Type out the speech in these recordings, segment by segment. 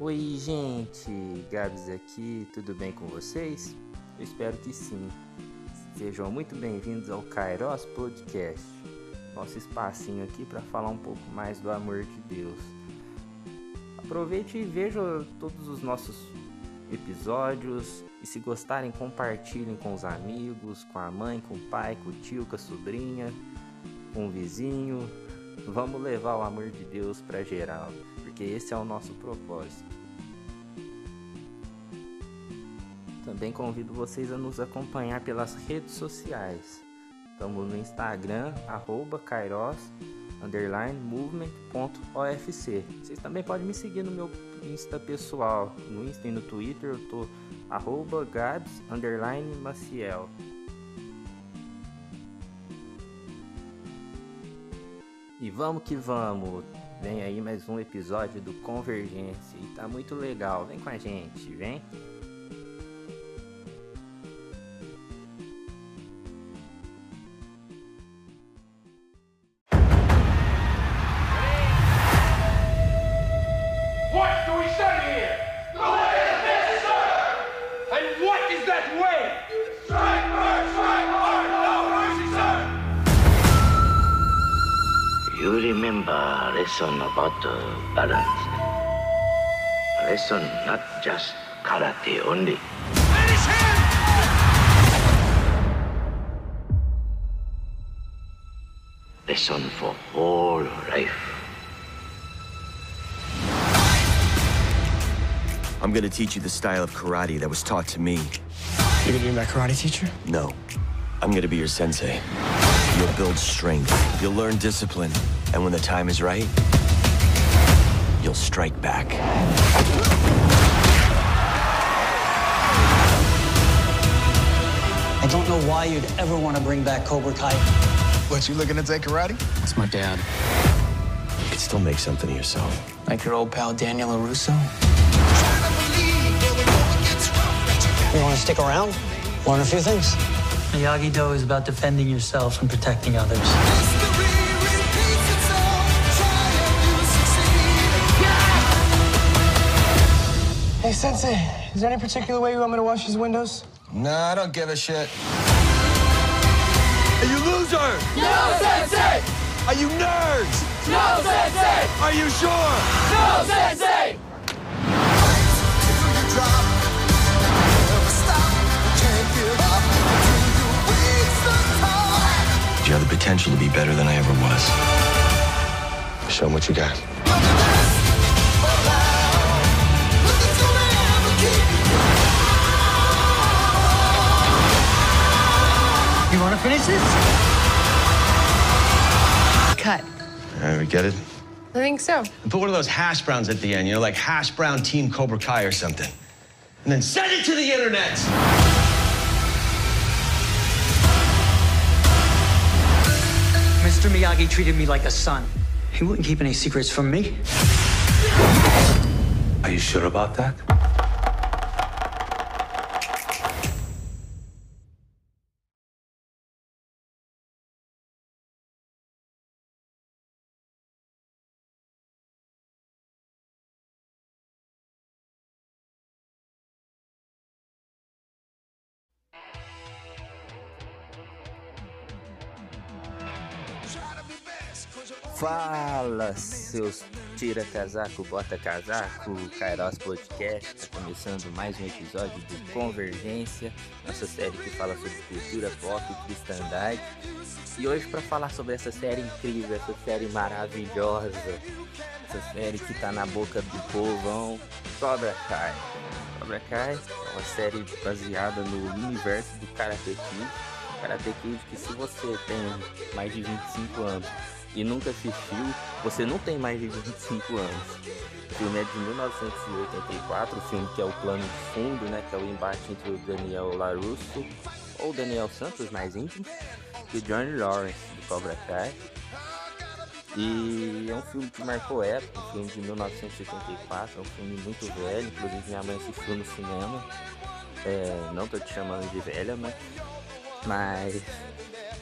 Oi, gente, Gabs aqui, tudo bem com vocês? Eu espero que sim. Sejam muito bem-vindos ao Kairos Podcast, nosso espacinho aqui para falar um pouco mais do amor de Deus. Aproveite e veja todos os nossos episódios e se gostarem, compartilhem com os amigos, com a mãe, com o pai, com o tio, com a sobrinha, com o vizinho. Vamos levar o amor de Deus para geral porque esse é o nosso propósito. Também convido vocês a nos acompanhar pelas redes sociais. Estamos no Instagram, arroba kairos, underline, movement.ofc. Vocês também podem me seguir no meu Insta pessoal. No Insta e no Twitter eu tô arroba gabs, underline, maciel. E vamos que vamos! Vem aí mais um episódio do Convergência e tá muito legal. Vem com a gente, vem. Lesson about uh, balance. A lesson not just karate only. Finish him! Lesson for whole life. I'm gonna teach you the style of karate that was taught to me. You're gonna be my karate teacher? No. I'm gonna be your sensei. You'll build strength. You'll learn discipline. And when the time is right, you'll strike back. I don't know why you'd ever want to bring back Cobra Kai. What, you looking to take karate? That's my dad. You could still make something of yourself. Like your old pal Daniel LaRusso? You want to stick around? Learn a few things? Miyagi-Do is about defending yourself and protecting others. Hey, Sensei, is there any particular way you want me to wash these windows? Nah, I don't give a shit. Are you loser? No, Sensei! Are you nerds? No, Sensei! Are you sure? No, Sensei! Do you have the potential to be better than I ever was. Show them what you got. Want to finish this? Cut. All right, we get it? I think so. And put one of those hash browns at the end, you know, like hash brown team Cobra Kai or something. And then send it to the internet. Mr. Miyagi treated me like a son. He wouldn't keep any secrets from me. Are you sure about that? Fala, seus tira casaco, bota casaco, Kairos Podcast, tá começando mais um episódio do Convergência, nossa série que fala sobre cultura pop e cristandade. E hoje para falar sobre essa série incrível, essa série maravilhosa, essa série que tá na boca do povão, Cobra Kai. Cobra Kai é uma série baseada no universo do Karate Kid. Karate Kid que se você tem mais de 25 anos e nunca assistiu, você não tem mais de 25 anos. O filme é de 1984, o filme que é o plano de fundo, né? Que é o embate entre o Daniel LaRusso, ou Daniel Santos, mais íntimo, e Johnny Lawrence, do Cobra Kai. E é um filme que marcou época, um filme de 1984, é um filme muito velho, inclusive minha mãe assistiu no cinema. É, não tô te chamando de velha, mas, mas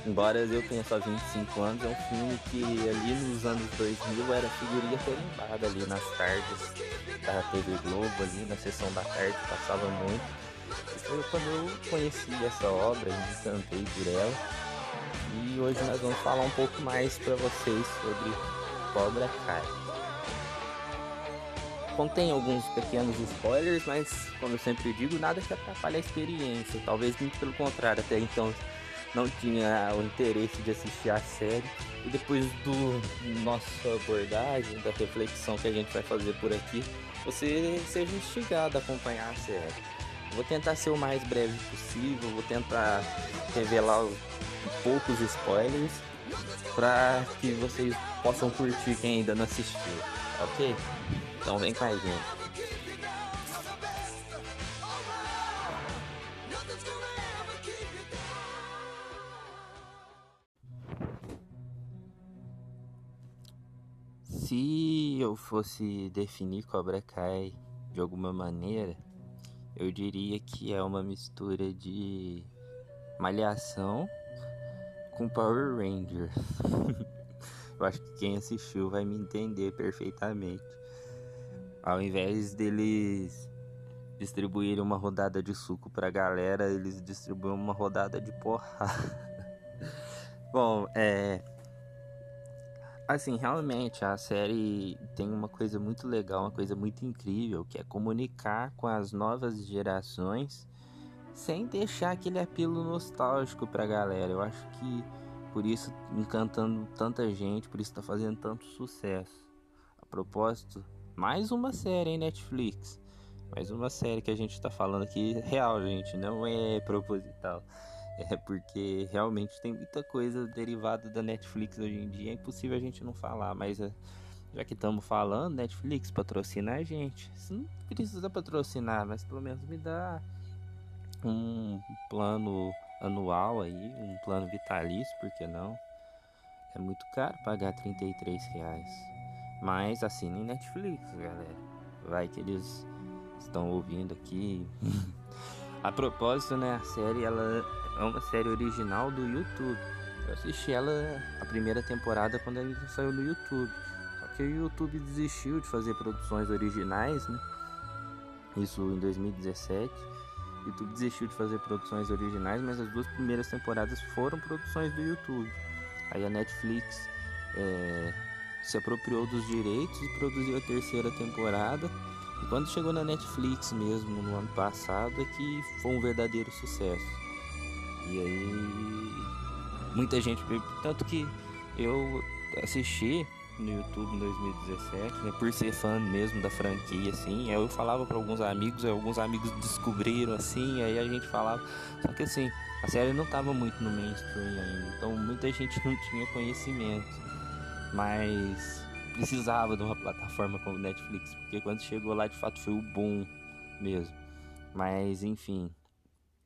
embora eu tenha só 25 anos, é um filme que ali nos anos 2000 era figurinha carimbada ali nas tardes da TV Globo, ali na sessão da tarde, passava muito. E foi quando eu conheci essa obra, me encantei por ela. E hoje nós vamos falar um pouco mais para vocês sobre Cobra Kai. Contém alguns pequenos spoilers, mas como eu sempre digo, nada que atrapalhe a experiência. Talvez muito pelo contrário, até então não tinha o interesse de assistir a série. E depois do nossa abordagem, da reflexão que a gente vai fazer por aqui, você seja instigado a acompanhar a série. Vou tentar ser o mais breve possível, vou tentar revelar poucos spoilers para que vocês possam curtir quem ainda não assistiu, ok? Então vem com a gente. Eu fosse definir Cobra Kai de alguma maneira, eu diria que é uma mistura de Malhação com Power Rangers. eu acho que quem assistiu vai me entender perfeitamente. Ao invés deles distribuírem uma rodada de suco pra galera, eles distribuem uma rodada de porrada. Bom, é. Assim, realmente a série tem uma coisa muito legal, uma coisa muito incrível, que é comunicar com as novas gerações sem deixar aquele apelo nostálgico pra galera. Eu acho que por isso encantando tanta gente, por isso tá fazendo tanto sucesso. A propósito, mais uma série em Netflix. Mais uma série que a gente tá falando aqui real, gente, não é proposital. É porque realmente tem muita coisa derivada da Netflix hoje em dia, é impossível a gente não falar, mas é, já que estamos falando, Netflix patrocina a gente. Você não precisa patrocinar, mas pelo menos me dá um plano anual aí, um plano vitalício, por que não? É muito caro pagar 33 reais. Mas assinem Netflix, galera. Vai que eles estão ouvindo aqui. a propósito, né, a série ela é uma série original do YouTube. Eu assisti ela a primeira temporada quando ela saiu no YouTube. Só que o YouTube desistiu de fazer produções originais, né? Isso em 2017. O YouTube desistiu de fazer produções originais, mas as duas primeiras temporadas foram produções do YouTube. Aí a Netflix é, se apropriou dos direitos e produziu a terceira temporada. E quando chegou na Netflix mesmo no ano passado é que foi um verdadeiro sucesso. E aí muita gente, tanto que eu assisti no YouTube em 2017, né, por ser fã mesmo da franquia, assim, eu falava para alguns amigos, alguns amigos descobriram, assim, aí a gente falava, só que assim, a série não tava muito no mainstream ainda, então muita gente não tinha conhecimento, mas precisava de uma plataforma como Netflix, porque quando chegou lá, de fato, foi o boom mesmo, mas enfim...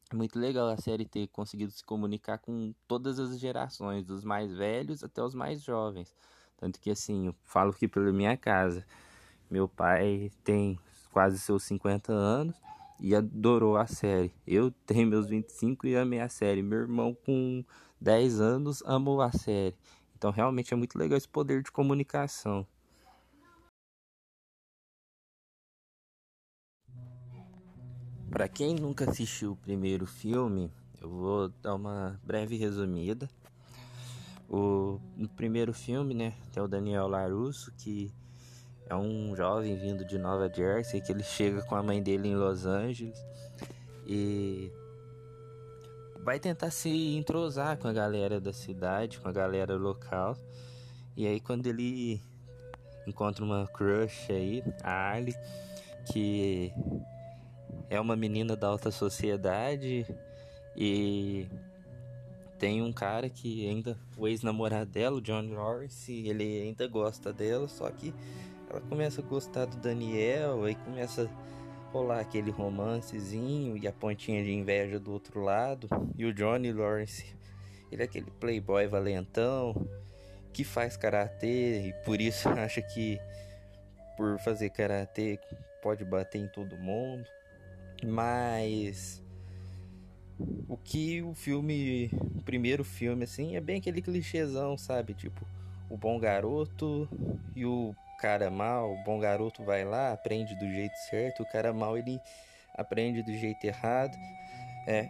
É muito legal a série ter conseguido se comunicar com todas as gerações, dos mais velhos até os mais jovens. Tanto que assim, eu falo que pela minha casa. Meu pai tem quase seus 50 anos e adorou a série. Eu tenho meus 25 e amei a série. Meu irmão com 10 anos amou a série. Então realmente é muito legal esse poder de comunicação. Para quem nunca assistiu o primeiro filme, eu vou dar uma breve resumida. O, no primeiro filme, né, tem o Daniel Larusso, que é um jovem vindo de Nova Jersey, que ele chega com a mãe dele em Los Angeles e vai tentar se entrosar com a galera da cidade, com a galera local. E aí quando ele encontra uma crush aí, a Ali, que é uma menina da alta sociedade e tem um cara que ainda, o ex-namorado dela, o John Norris, ele ainda gosta dela, só que ela começa a gostar do Daniel, aí começa a rolar aquele romancezinho e a pontinha de inveja do outro lado. E o Johnny Lawrence, ele é aquele playboy valentão que faz karatê e por isso acha que por fazer karatê pode bater em todo mundo. Mas o que o filme, o primeiro filme, assim, é bem aquele clichêzão, sabe? Tipo, o bom garoto e o cara mal, o bom garoto vai lá, aprende do jeito certo, o cara mal ele aprende do jeito errado. É,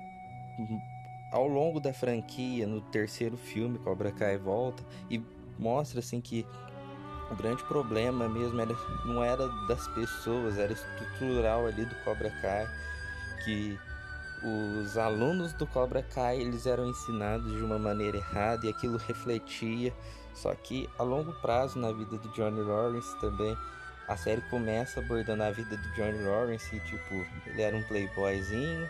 ao longo da franquia, no terceiro filme, Cobra Kai volta e mostra assim que o grande problema mesmo era, não era das pessoas, era estrutural ali do Cobra Kai, que os alunos do Cobra Kai eles eram ensinados de uma maneira errada e aquilo refletia. Só que a longo prazo na vida do Johnny Lawrence também a série começa abordando a vida do Johnny Lawrence e tipo ele era um playboyzinho,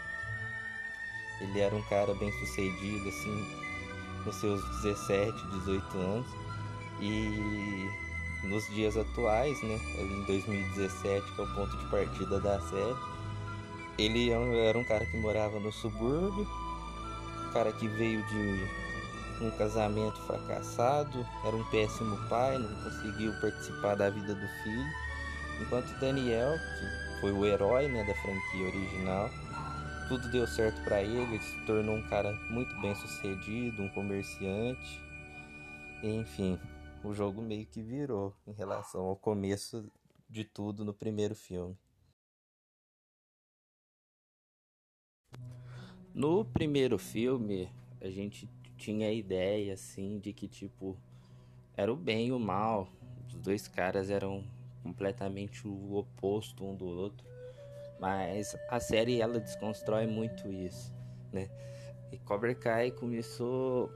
ele era um cara bem sucedido assim nos seus 17, 18 anos e nos dias atuais, né, ali em 2017 que é o ponto de partida da série ele é era um cara que morava no subúrbio, um cara que veio de um casamento fracassado, era um péssimo pai, não conseguiu participar da vida do filho. Enquanto Daniel, que foi o herói né, da franquia original, tudo deu certo para ele, ele se tornou um cara muito bem sucedido, um comerciante. Enfim, o jogo meio que virou em relação ao começo de tudo no primeiro filme. No primeiro filme, a gente tinha a ideia assim de que tipo era o bem e o mal. Os dois caras eram completamente o oposto um do outro. Mas a série ela desconstrói muito isso, né? E Cobra Kai começou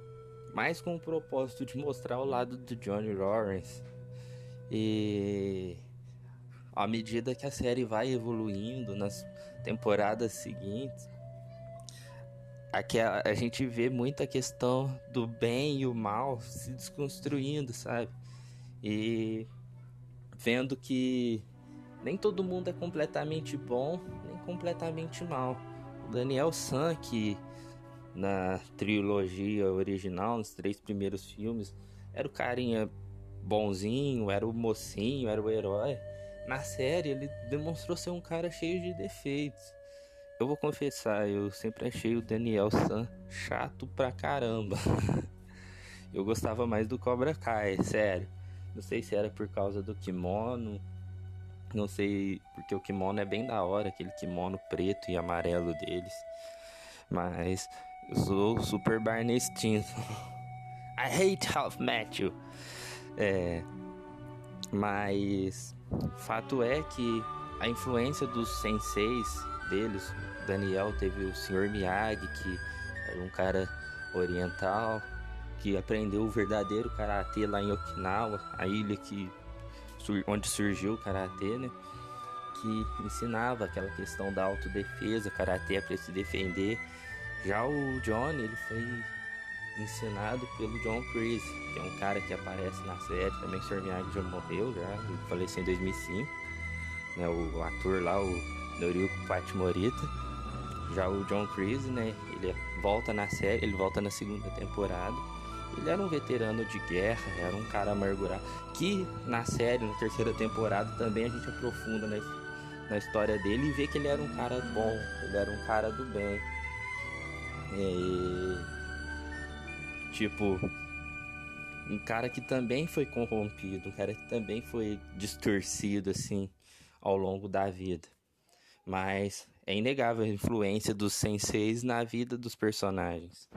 mais com o propósito de mostrar o lado do Johnny Lawrence. E à medida que a série vai evoluindo nas temporadas seguintes, aqui a, a, gente vê muita questão do bem e o mal se desconstruindo, sabe? E vendo que nem todo mundo é completamente bom, nem completamente mal. O Daniel San, que na trilogia original, nos três primeiros filmes, era o carinha bonzinho, era o mocinho, era o herói. Na série, ele demonstrou ser um cara cheio de defeitos. Eu vou confessar, eu sempre achei o Daniel San chato pra caramba. eu gostava mais do Cobra Kai, sério. Não sei se era por causa do kimono. Não sei, porque o kimono é bem da hora, aquele kimono preto e amarelo deles. Mas eu sou super Barney Stinson. I hate Half Matthew. É, mas fato é que a influência dos senseis deles. Daniel teve o Sr. Miyagi, que era um cara oriental, que aprendeu o verdadeiro karatê lá em Okinawa, a ilha que onde surgiu o karatê, né? Que ensinava aquela questão da autodefesa, karatê é para se defender. Já o Johnny, ele foi ensinado pelo John Kreese, que é um cara que aparece na série, também o Sr. Miyagi já morreu, já, faleceu em 2005, né? O ator lá, o Noriko Morita. Já o John Kreese, né? Ele volta na série, ele volta na segunda temporada. Ele era um veterano de guerra, era um cara amargurado. Que na série, na terceira temporada, também a gente aprofunda na, na história dele e vê que ele era um cara bom, ele era um cara do bem. E, tipo, um cara que também foi corrompido, um cara que também foi distorcido assim ao longo da vida. Mas é inegável a influência dos senseis na vida dos personagens.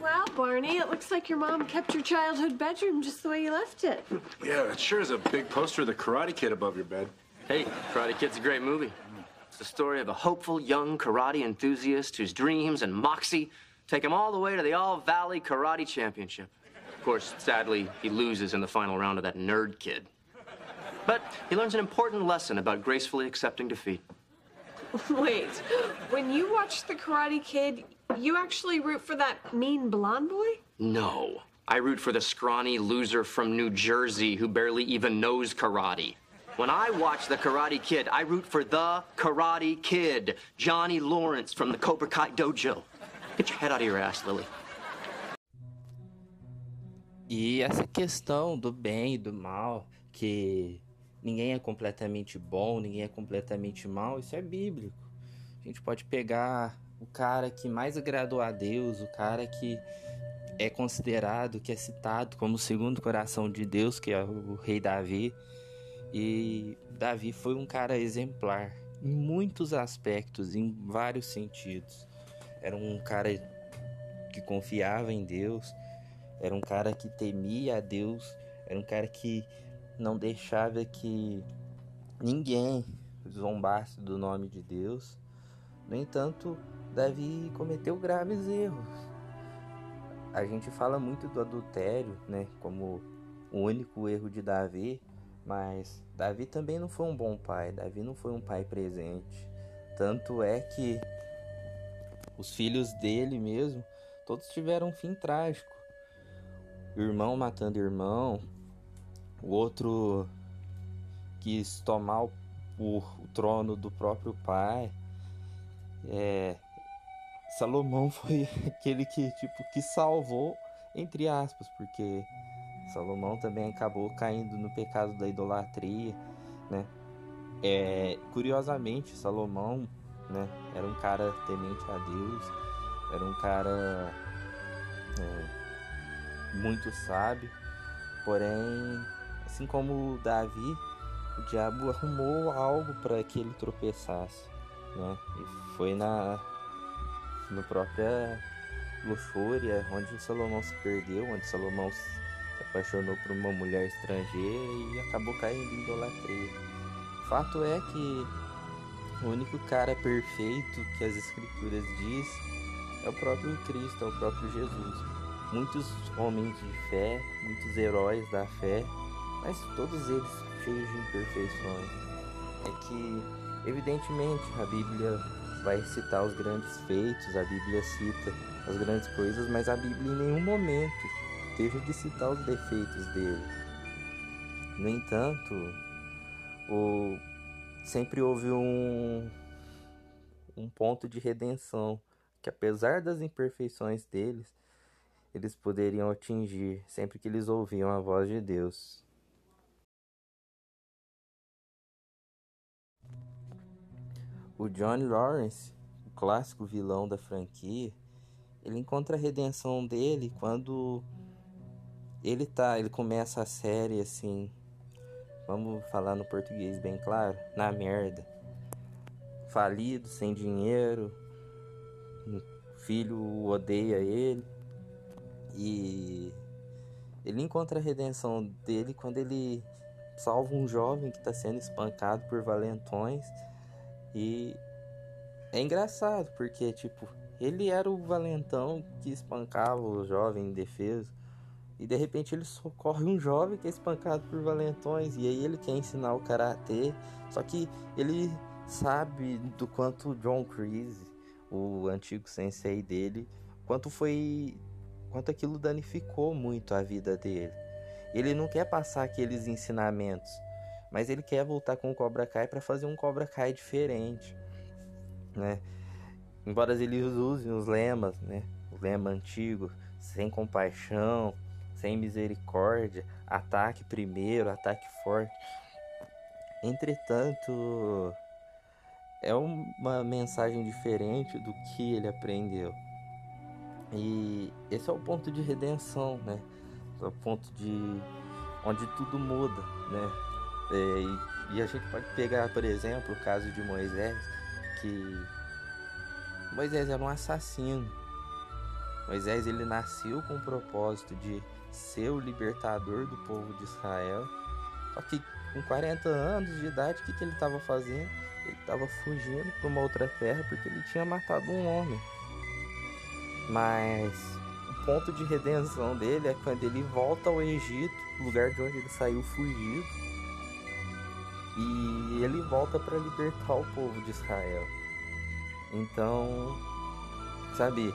Well, Barney, it looks like your mom kept your childhood bedroom just the way you left it. Yeah, it sure is a big poster of the Karate Kid above your bed. Hey, Karate Kid's a great movie. It's the story of a hopeful young karate enthusiast whose dreams and moxie take him all the way to the All Valley Karate Championship. Of course, sadly, he loses in the final round of that nerd kid. But he learns an important lesson about gracefully accepting defeat. Wait, when you watch The Karate Kid, you actually root for that mean blonde boy? No. I root for the scrawny loser from New Jersey who barely even knows karate. When I watch The Karate Kid, I root for the Karate Kid, Johnny Lawrence from the Cobra Kai Dojo. Get your head out of your ass, Lily. E essa questão do bem e do mal, que ninguém é completamente bom, ninguém é completamente mal, isso é bíblico. a gente pode pegar o cara que mais agradou a Deus, o cara que é considerado, que é citado como o segundo coração de Deus, que é o rei Davi. E Davi foi um cara exemplar em muitos aspectos, em vários sentidos. Era um cara que confiava em Deus, era um cara que temia a Deus, era um cara que não deixava que ninguém zombasse do nome de Deus. No entanto, Davi cometeu graves erros. A gente fala muito do adultério, né, como o único erro de Davi, mas Davi também não foi um bom pai. Davi não foi um pai presente. Tanto é que os filhos dele mesmo, todos tiveram um fim trágico. irmão matando irmão, o outro quis tomar o, o, o trono do próprio pai. É, Salomão foi aquele que tipo que salvou entre aspas, porque Salomão também acabou caindo no pecado da idolatria, né? É, curiosamente, Salomão, né, era um cara temente a Deus, era um cara é, muito sábio, porém, assim como Davi, o diabo arrumou algo para que ele tropeçasse, né? E foi na no própria luxúria onde Salomão se perdeu, onde Salomão se apaixonou por uma mulher estrangeira e acabou caindo em idolatria. Fato é que o único cara perfeito que as escrituras diz é o próprio Cristo, é o próprio Jesus. Muitos homens de fé, muitos heróis da fé, mas todos eles cheios de imperfeições. É que, evidentemente, a Bíblia vai citar os grandes feitos, a Bíblia cita as grandes coisas, mas a Bíblia em nenhum momento deixa de citar os defeitos dele. No entanto, o, sempre houve um, um ponto de redenção que, apesar das imperfeições deles, eles poderiam atingir sempre que eles ouviam a voz de Deus. O Johnny Lawrence, o clássico vilão da franquia, ele encontra a redenção dele quando ele tá, ele começa a série assim, vamos falar no português bem claro, na merda. Falido, sem dinheiro, o filho odeia ele e ele encontra a redenção dele quando ele salva um jovem que está sendo espancado por valentões e é engraçado porque tipo ele era o valentão que espancava o jovem indefeso. E de repente ele socorre um jovem que é espancado por valentões. E aí ele quer ensinar o karatê. Só que ele sabe do quanto John Creasy, o antigo sensei dele, quanto foi. quanto aquilo danificou muito a vida dele. Ele não quer passar aqueles ensinamentos, mas ele quer voltar com o Cobra Kai para fazer um Cobra Kai diferente, né? embora eles usem os lemas, né? O lema antigo, sem compaixão, sem misericórdia, ataque primeiro, ataque forte. Entretanto, é uma mensagem diferente do que ele aprendeu. E esse é o ponto de redenção, né? É o ponto de onde tudo muda, né? É, e, e a gente pode pegar, por exemplo, o caso de Moisés, que Moisés era um assassino. Moisés ele nasceu com o propósito de ser o libertador do povo de Israel. Só que com 40 anos de idade, o que, que ele estava fazendo? Ele estava fugindo para uma outra terra porque ele tinha matado um homem. Mas o ponto de redenção dele é quando ele volta ao Egito, lugar de onde ele saiu fugido, e ele volta para libertar o povo de Israel. Então, sabe,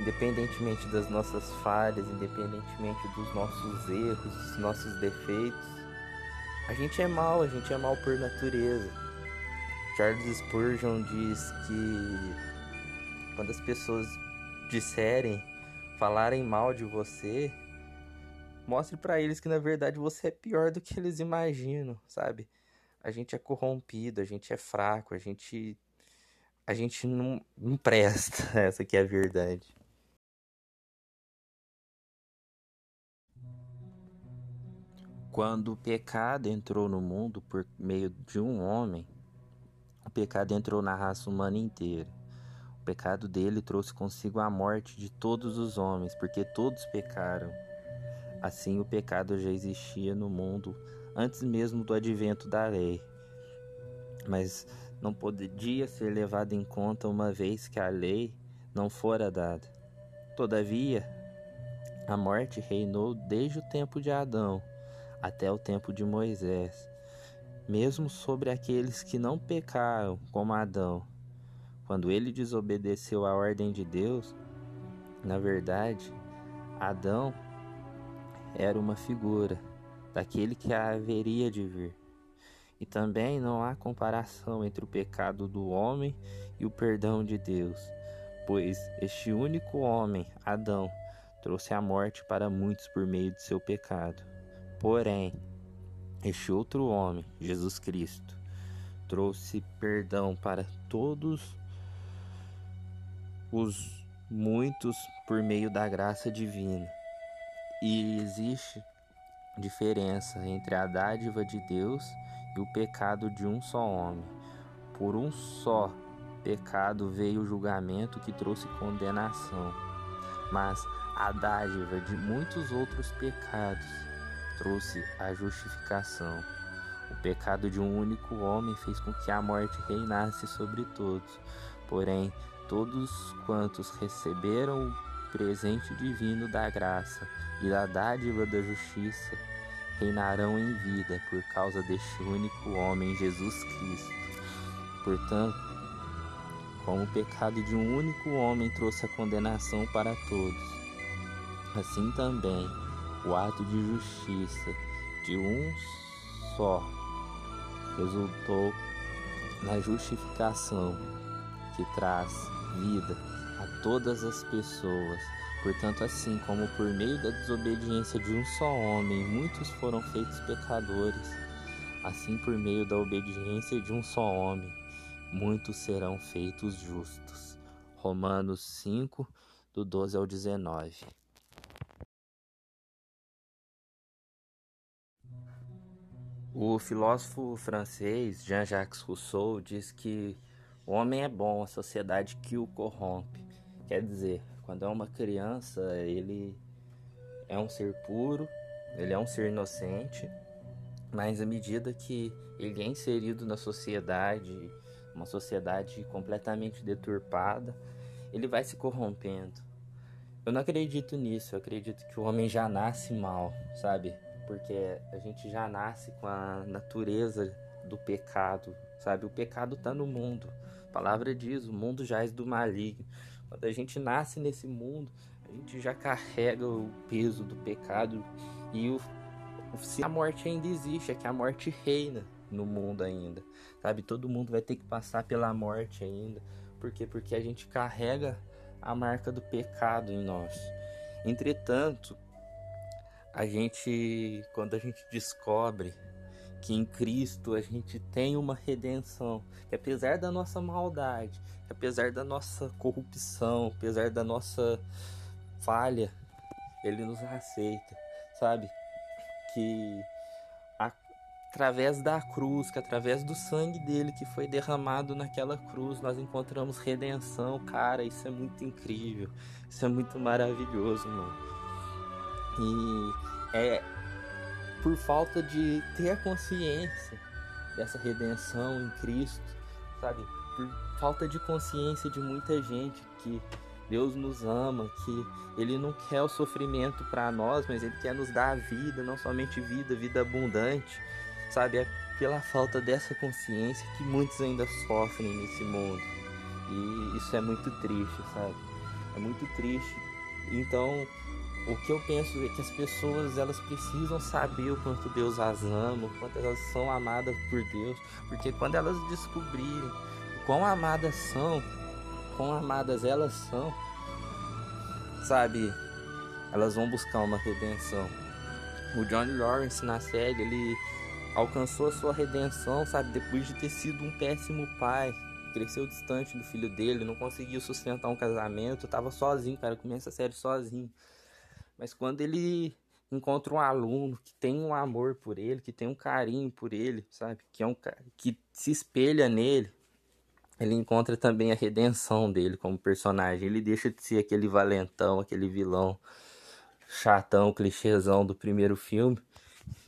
independentemente das nossas falhas, independentemente dos nossos erros, dos nossos defeitos, a gente é mal, a gente é mal por natureza. Charles Spurgeon diz que quando as pessoas disserem, falarem mal de você, mostre para eles que na verdade você é pior do que eles imaginam, sabe? A gente é corrompido, a gente é fraco, a gente a gente não, não presta. Essa aqui é a verdade. Quando o pecado entrou no mundo por meio de um homem, o pecado entrou na raça humana inteira. O pecado dele trouxe consigo a morte de todos os homens, porque todos pecaram. Assim, o pecado já existia no mundo antes mesmo do advento da lei, mas não podia ser levado em conta uma vez que a lei não fora dada. Todavia, a morte reinou desde o tempo de Adão até o tempo de Moisés, mesmo sobre aqueles que não pecaram, como Adão. Quando ele desobedeceu à ordem de Deus, na verdade, Adão era uma figura daquele que haveria de vir. E também não há comparação entre o pecado do homem e o perdão de Deus, pois este único homem, Adão, trouxe a morte para muitos por meio de seu pecado. Porém, este outro homem, Jesus Cristo, trouxe perdão para todos os muitos por meio da graça divina. E existe diferença entre a dádiva de Deus e o pecado de um só homem. Por um só pecado veio o julgamento que trouxe condenação, mas a dádiva de muitos outros pecados trouxe a justificação. O pecado de um único homem fez com que a morte reinasse sobre todos. Porém, todos quantos receberam o presente divino da graça e da dádiva da justiça reinarão em vida por causa deste único homem, Jesus Cristo. Portanto, como o pecado de um único homem trouxe a condenação para todos, assim também o ato de justiça de um só resultou na justificação que traz vida a todas as pessoas. Portanto, assim como por meio da desobediência de um só homem muitos foram feitos pecadores, assim por meio da obediência de um só homem muitos serão feitos justos. Romanos 5, do 12 ao 19. O filósofo francês Jean-Jacques Rousseau diz que o homem é bom, a sociedade que o corrompe. Quer dizer, quando é uma criança, ele é um ser puro, ele é um ser inocente, mas à medida que ele é inserido na sociedade, uma sociedade completamente deturpada, ele vai se corrompendo. Eu não acredito nisso, eu acredito que o homem já nasce mal, sabe? Porque a gente já nasce com a natureza do pecado, sabe? O pecado está no mundo. A palavra diz: o mundo já é do maligno. Quando a gente nasce nesse mundo, a gente já carrega o peso do pecado e o, se a morte ainda existe, é que a morte reina no mundo ainda, sabe? Todo mundo vai ter que passar pela morte ainda. Por quê? Porque a gente carrega a marca do pecado em nós. Entretanto, a gente, quando a gente descobre que em Cristo a gente tem uma redenção, que apesar da nossa maldade, apesar da nossa corrupção, apesar da nossa falha, Ele nos aceita, sabe? Que através da cruz, que através do sangue dele que foi derramado naquela cruz, nós encontramos redenção, cara, isso é muito incrível, isso é muito maravilhoso, mano. E é por falta de ter a consciência dessa redenção em Cristo, sabe? Por falta de consciência de muita gente que Deus nos ama, que Ele não quer o sofrimento para nós, mas Ele quer nos dar a vida, não somente vida, vida abundante, sabe? É pela falta dessa consciência que muitos ainda sofrem nesse mundo. E isso é muito triste, sabe? É muito triste. Então, o que eu penso é que as pessoas elas precisam saber o quanto Deus as ama, o quanto elas são amadas por Deus, porque quando elas descobrirem quão amadas são, quão amadas elas são, sabe, elas vão buscar uma redenção. O Johnny Lawrence na série ele alcançou a sua redenção, sabe, depois de ter sido um péssimo pai, cresceu distante do filho dele, não conseguiu sustentar um casamento, tava sozinho, cara, começa a série sozinho. Mas quando ele encontra um aluno que tem um amor por ele, que tem um carinho por ele, sabe? Que é um que se espelha nele, ele encontra também a redenção dele como personagem. Ele deixa de ser aquele valentão, aquele vilão chatão, clichêzão do primeiro filme.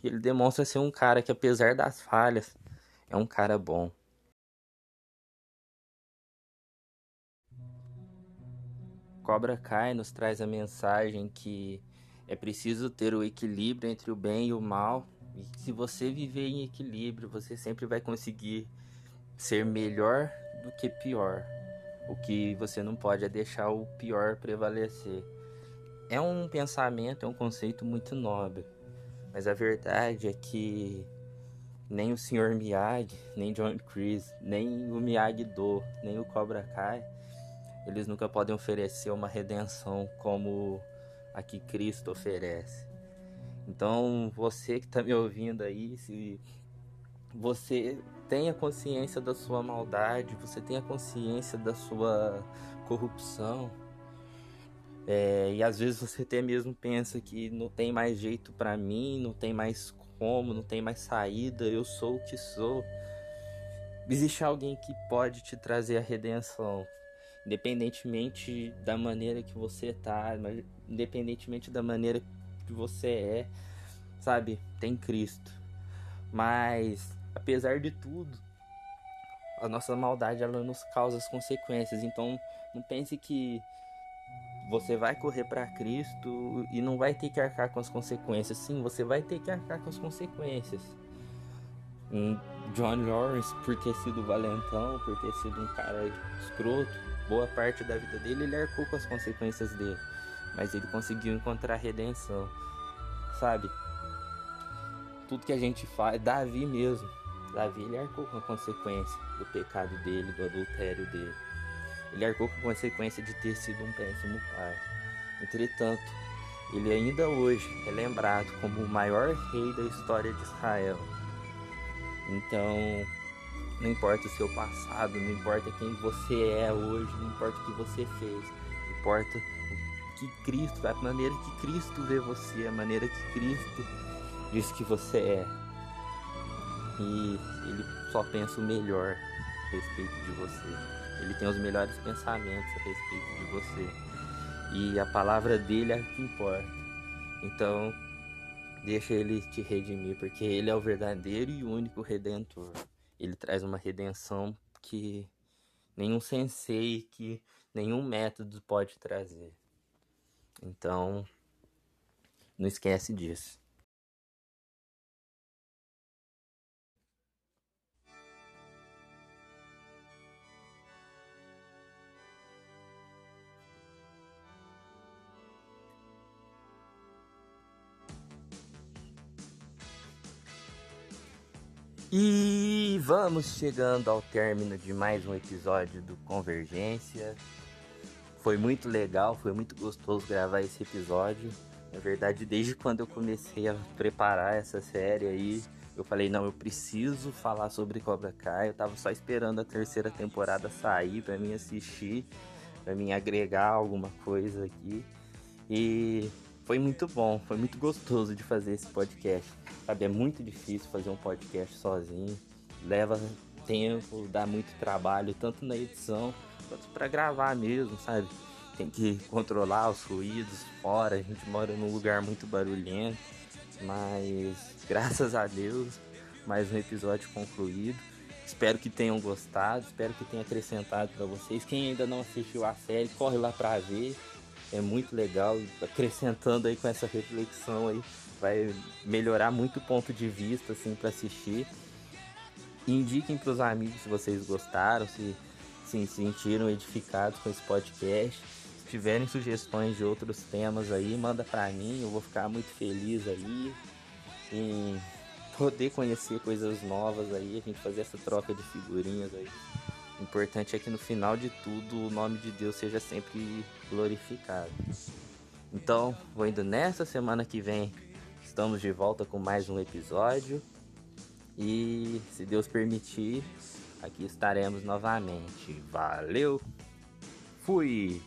Ele demonstra ser um cara que, apesar das falhas, é um cara bom. Cobra Kai nos traz a mensagem que é preciso ter o equilíbrio entre o bem e o mal. E se você viver em equilíbrio, você sempre vai conseguir ser melhor do que pior. O que você não pode é deixar o pior prevalecer. É um pensamento, é um conceito muito nobre. Mas a verdade é que nem o Sr. Miyagi, nem John Chris, nem o Miyagi-Do, nem o Cobra Kai, eles nunca podem oferecer uma redenção como a que Cristo oferece. Então, você que está me ouvindo aí, se você tenha consciência da sua maldade, você tenha consciência da sua corrupção, é, e às vezes você até mesmo pensa que não tem mais jeito para mim, não tem mais como, não tem mais saída, eu sou o que sou. Existe alguém que pode te trazer a redenção, independentemente da maneira que você tá, independentemente da maneira que você é, sabe? Tem Cristo. Mas apesar de tudo, a nossa maldade ela nos causa as consequências. Então, não pense que você vai correr para Cristo e não vai ter que arcar com as consequências. Sim, você vai ter que arcar com as consequências. Um John Lawrence, por ter sido valentão, por ter sido um cara escroto, boa parte da vida dele ele arcou com as consequências dele. Mas ele conseguiu encontrar redenção, sabe? Tudo que a gente faz, Davi mesmo. Davi ele arcou com a consequência do pecado dele, do adultério dele. Ele arcou com a consequência de ter sido um péssimo pai. Entretanto, ele ainda hoje é lembrado como o maior rei da história de Israel. Então, não importa o seu passado, não importa quem você é hoje, não importa o que você fez, importa o que Cristo, a maneira que Cristo vê você, a maneira que Cristo diz que você é. E ele só pensa o melhor a respeito de você. Ele tem os melhores pensamentos a respeito de você. E a palavra dele é a que importa. Então, deixa ele te redimir, porque ele é o verdadeiro e único redentor. Ele traz uma redenção que nenhum sensei, que nenhum método pode trazer. Então, não esquece disso. E vamos chegando ao término de mais um episódio do Convergência. Foi muito legal, foi muito gostoso gravar esse episódio. Na verdade, desde quando eu comecei a preparar essa série aí, eu falei, não, eu preciso falar sobre Cobra Kai. Eu tava só esperando a terceira temporada sair para mim assistir, para mim agregar alguma coisa aqui. E foi muito bom, foi muito gostoso de fazer esse podcast. Sabe, é muito difícil fazer um podcast sozinho. Leva tempo, dá muito trabalho, tanto na edição quanto para gravar mesmo, sabe? Tem que controlar os ruídos fora, a gente mora num lugar muito barulhento, mas graças a Deus, mais um episódio concluído. Espero que tenham gostado, espero que tenha acrescentado para vocês. Quem ainda não assistiu a série, corre lá para ver é muito legal, acrescentando aí com essa reflexão aí, vai melhorar muito o ponto de vista assim para assistir. Indiquem para os amigos se vocês gostaram, se se sentiram edificados com esse podcast. Se tiverem sugestões de outros temas aí, manda para mim, eu vou ficar muito feliz aí em poder conhecer coisas novas aí, a gente fazer essa troca de figurinhas aí. O importante é que no final de tudo o nome de Deus seja sempre glorificado. Então, vou indo nessa semana que vem. Estamos de volta com mais um episódio. E se Deus permitir, aqui estaremos novamente. Valeu, fui!